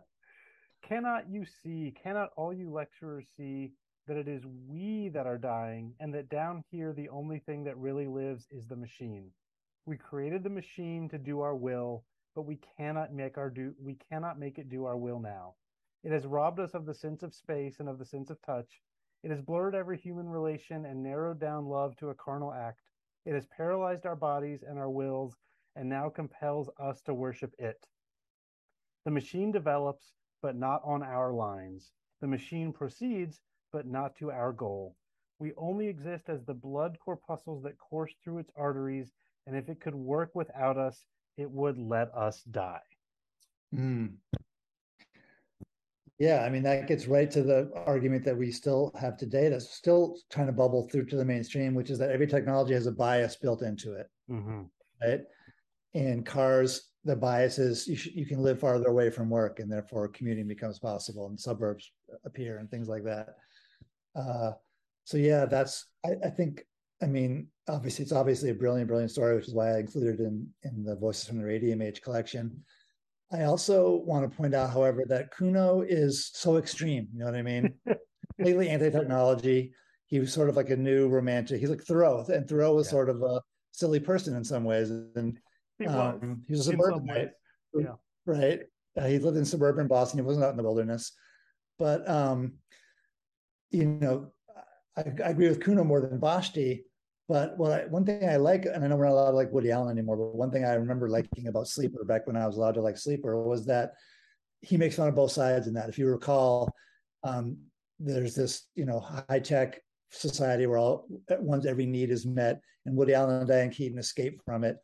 Cannot you see, cannot all you lecturers see that it is we that are dying and that down here the only thing that really lives is the machine. We created the machine to do our will, but we cannot make our do we cannot make it do our will now. It has robbed us of the sense of space and of the sense of touch it has blurred every human relation and narrowed down love to a carnal act. It has paralyzed our bodies and our wills and now compels us to worship it. The machine develops, but not on our lines. The machine proceeds, but not to our goal. We only exist as the blood corpuscles that course through its arteries, and if it could work without us, it would let us die. Mm. Yeah, I mean that gets right to the argument that we still have today that's still trying to bubble through to the mainstream, which is that every technology has a bias built into it, mm-hmm. right? In cars, the bias is you, sh- you can live farther away from work, and therefore commuting becomes possible, and suburbs appear, and things like that. Uh, so yeah, that's I, I think I mean, obviously, it's obviously a brilliant, brilliant story, which is why I included it in in the Voices from the Radium Age collection. I also want to point out, however, that Kuno is so extreme. You know what I mean? [LAUGHS] Completely anti-technology. He was sort of like a new romantic. He's like Thoreau, and Thoreau was yeah. sort of a silly person in some ways, and he was, um, he was a suburbanite, yeah. right? Uh, he lived in suburban Boston. He wasn't out in the wilderness, but um, you know, I, I agree with Kuno more than Vashti but what I, one thing I like, and I know we're not allowed to like Woody Allen anymore, but one thing I remember liking about Sleeper back when I was allowed to like Sleeper was that he makes fun of both sides in that. If you recall, um, there's this you know high tech society where all one's every need is met, and Woody Allen and Diane Keaton escape from it,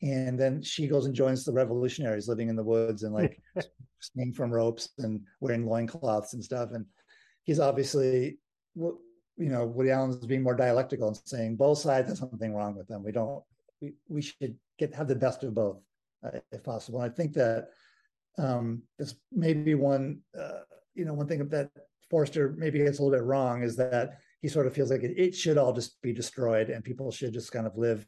and then she goes and joins the revolutionaries living in the woods and like [LAUGHS] swinging from ropes and wearing loincloths and stuff. And he's obviously you know, Woody Allen's being more dialectical and saying both sides have something wrong with them. We don't, we, we should get have the best of both uh, if possible. And I think that um, this maybe one, uh, you know, one thing that Forster maybe gets a little bit wrong is that he sort of feels like it, it should all just be destroyed and people should just kind of live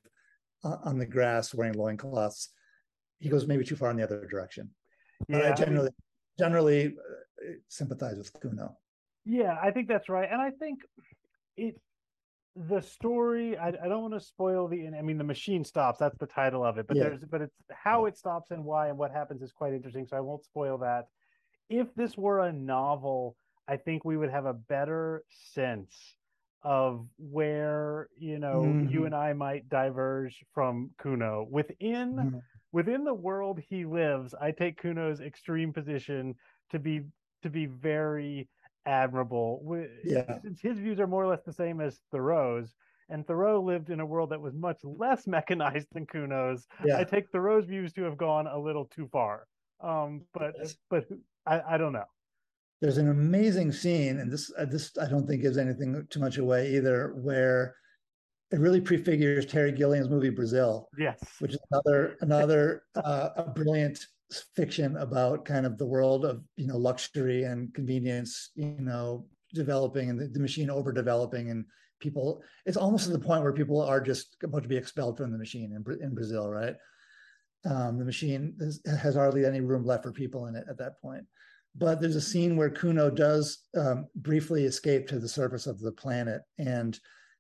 on the grass wearing loincloths. He goes maybe too far in the other direction. But I generally, generally uh, sympathize with Kuno. Yeah, I think that's right. And I think it the story I, I don't want to spoil the i mean the machine stops that's the title of it but yeah. there's but it's how it stops and why and what happens is quite interesting so i won't spoil that if this were a novel i think we would have a better sense of where you know mm-hmm. you and i might diverge from kuno within mm-hmm. within the world he lives i take kuno's extreme position to be to be very admirable. Yeah. Since his views are more or less the same as Thoreau's, and Thoreau lived in a world that was much less [LAUGHS] mechanized than Kuno's. Yeah. I take Thoreau's views to have gone a little too far. Um, but yes. but I, I don't know. There's an amazing scene, and this uh, this I don't think gives anything too much away either, where it really prefigures Terry Gilliam's movie Brazil. Yes, which is another another uh, a brilliant fiction about kind of the world of you know luxury and convenience you know developing and the, the machine overdeveloping and people it's almost to the point where people are just about to be expelled from the machine in, in brazil right? Um, the machine has, has, hardly any room left for people in it at that point. But there's a scene where kuno does um, briefly escape to the surface of the planet and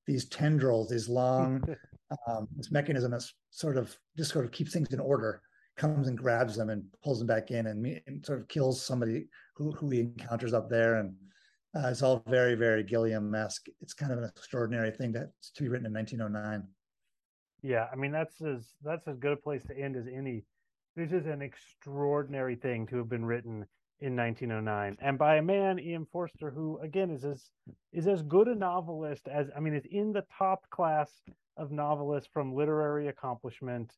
these tendrils these long [LAUGHS] um, this mechanism that sort of just sort of keeps things in order comes and grabs them and pulls them back in and, and sort of kills somebody who, who he encounters up there. And uh, it's all very, very Gilliam-esque. It's kind of an extraordinary thing to, to be written in 1909. Yeah, I mean that's as that's as good a place to end as any. This is an extraordinary thing to have been written in 1909 and by a man E.M. Forster who again is as is as good a novelist as I mean is in the top class of novelists from literary accomplishment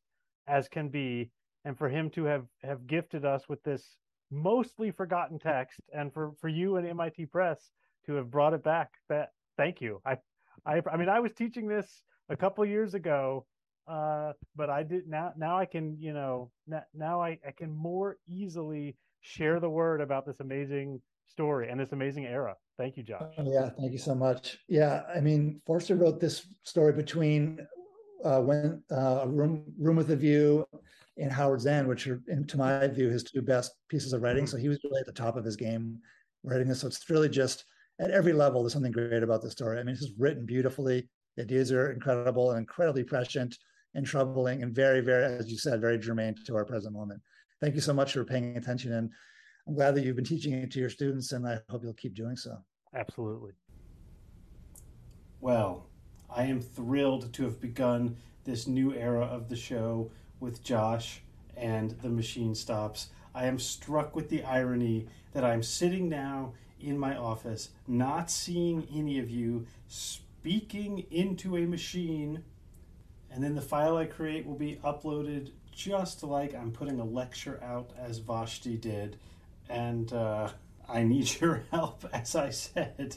as can be and for him to have have gifted us with this mostly forgotten text and for for you and MIT Press to have brought it back that thank you. I I I mean I was teaching this a couple years ago uh but I did now now I can you know now I I can more easily share the word about this amazing story and this amazing era. Thank you Josh. Yeah thank you so much. Yeah I mean Forster wrote this story between uh, when uh, room room with a view and Howards End, which are, in, to my view, his two best pieces of writing. Mm-hmm. So he was really at the top of his game writing this. So it's really just at every level, there's something great about the story. I mean, it's just written beautifully. The ideas are incredible and incredibly prescient and troubling and very, very, as you said, very germane to our present moment. Thank you so much for paying attention. And I'm glad that you've been teaching it to your students, and I hope you'll keep doing so. Absolutely. Well, I am thrilled to have begun this new era of the show with Josh and the machine stops. I am struck with the irony that I'm sitting now in my office, not seeing any of you, speaking into a machine, And then the file I create will be uploaded just like I'm putting a lecture out as Vashti did. And uh, I need [LAUGHS] your help, as I said,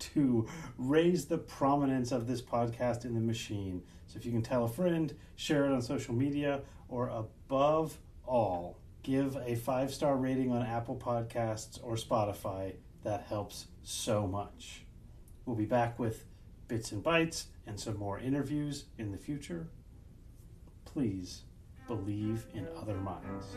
to raise the prominence of this podcast in the machine. So if you can tell a friend, share it on social media, or above all, give a five star rating on Apple Podcasts or Spotify. That helps so much. We'll be back with bits and bytes and some more interviews in the future. Please believe in other minds.